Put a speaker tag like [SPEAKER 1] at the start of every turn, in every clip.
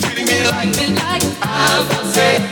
[SPEAKER 1] Treating me like, like I was saved.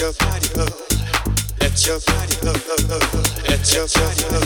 [SPEAKER 1] your body up. Let your body up. Let your body up.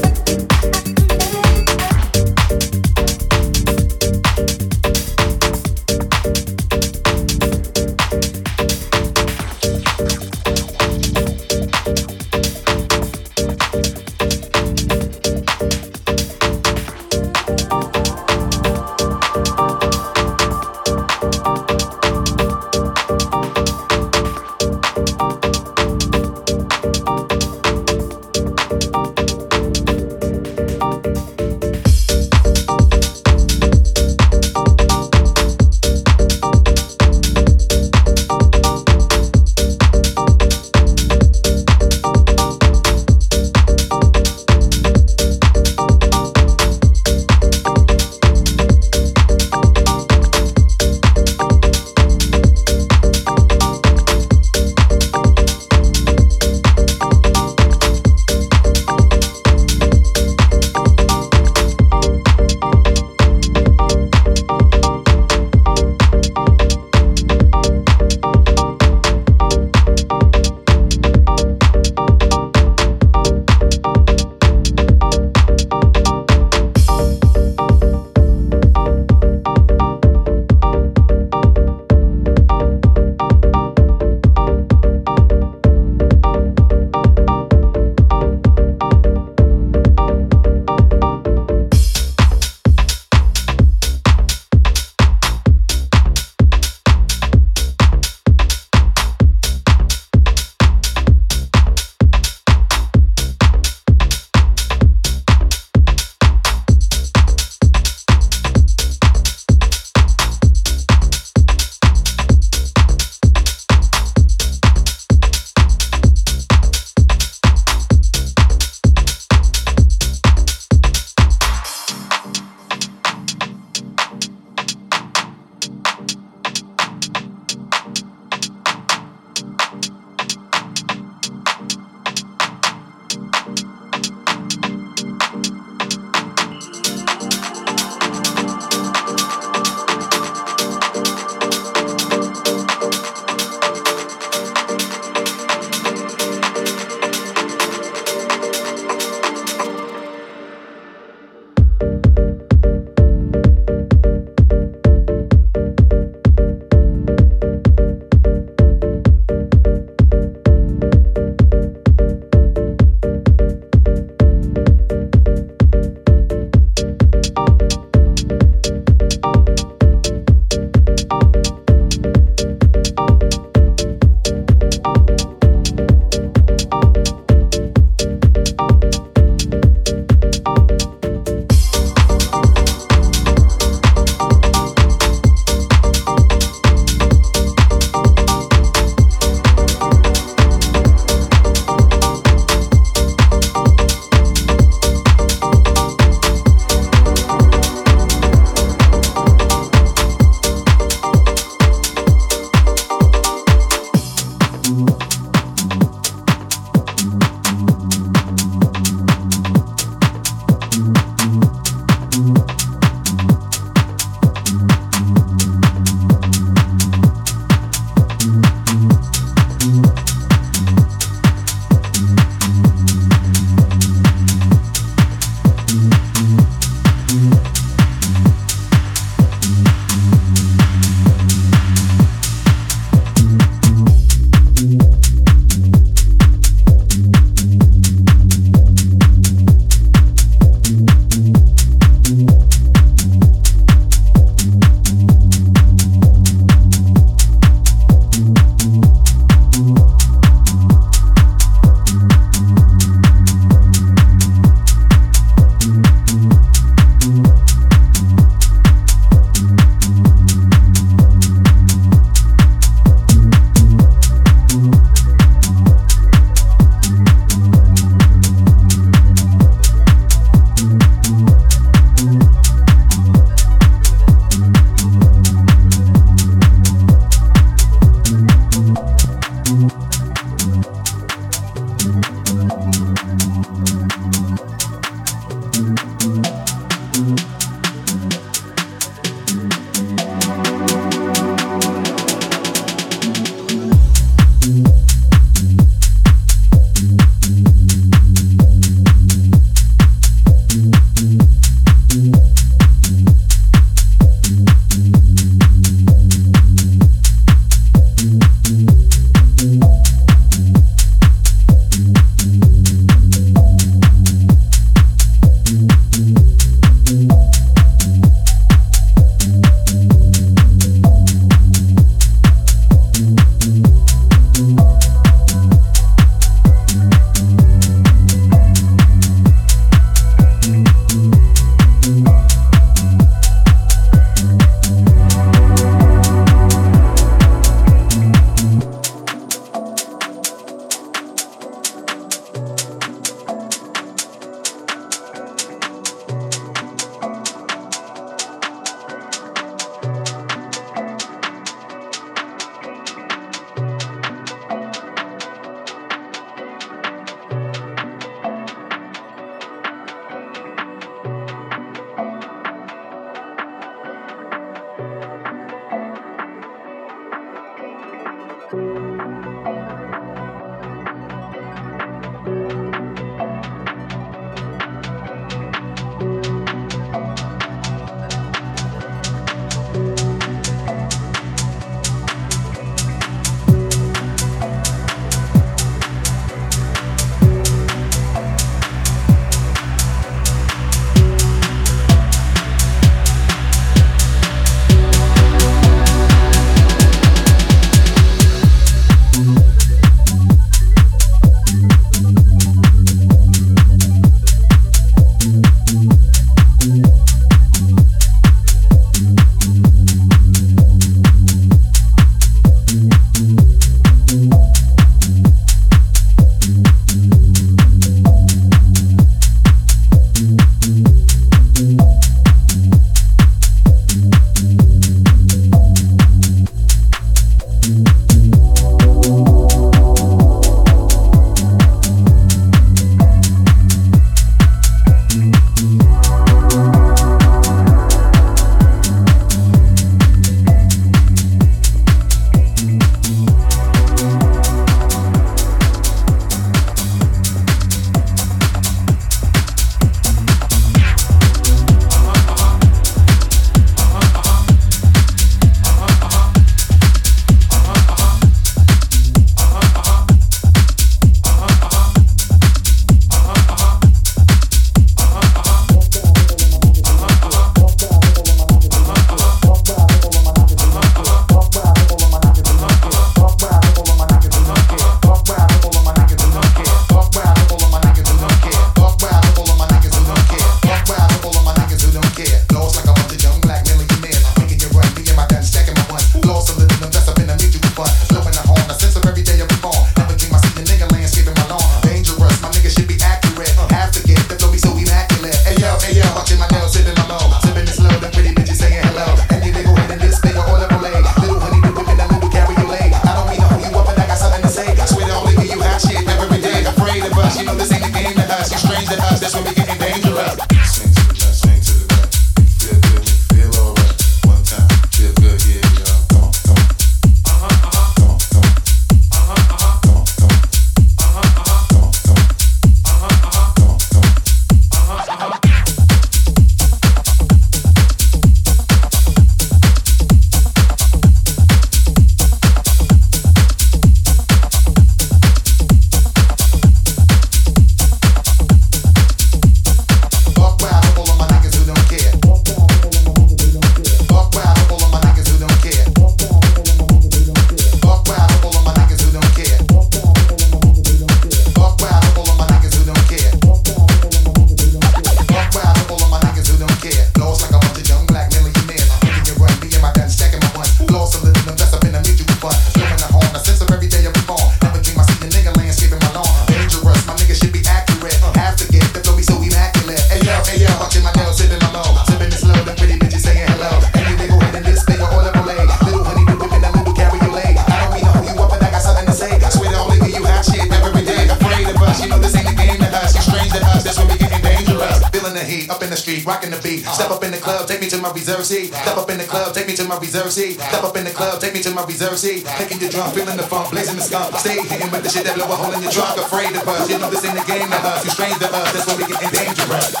[SPEAKER 1] Club, take me to my reserve seat. Taking your drum, feeling the funk, blazing the skunk. Stay hitting with the shit that blow a hole in your trunk. Afraid of us, you know this ain't the game to us. You strange to us, that's when we get dangerous.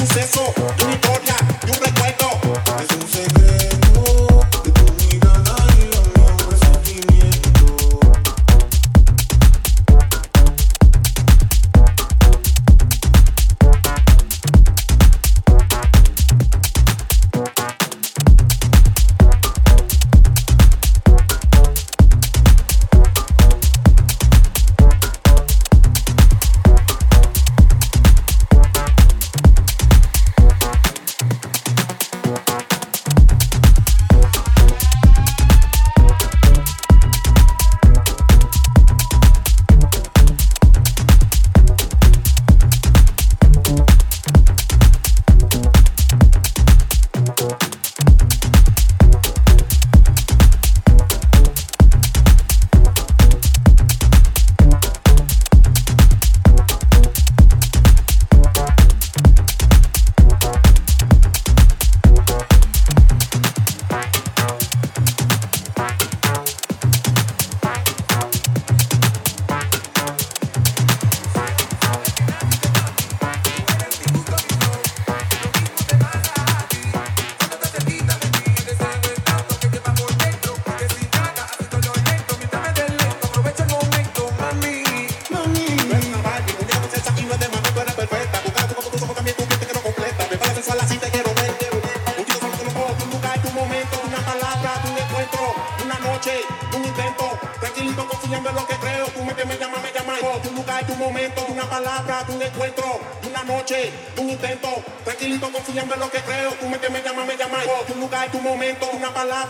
[SPEAKER 2] Suceso,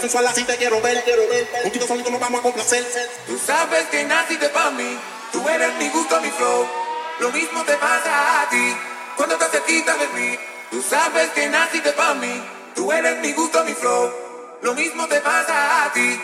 [SPEAKER 2] sensual así te quiero ver. Un tiro solito nos vamos a complacer.
[SPEAKER 3] Tú sabes que naciste para mí. Tú eres mi gusto, mi flow. Lo mismo te pasa a ti cuando te cerquita de mí. Tú sabes que naciste para mí. Tú eres mi gusto, mi flow. Lo mismo te pasa a ti.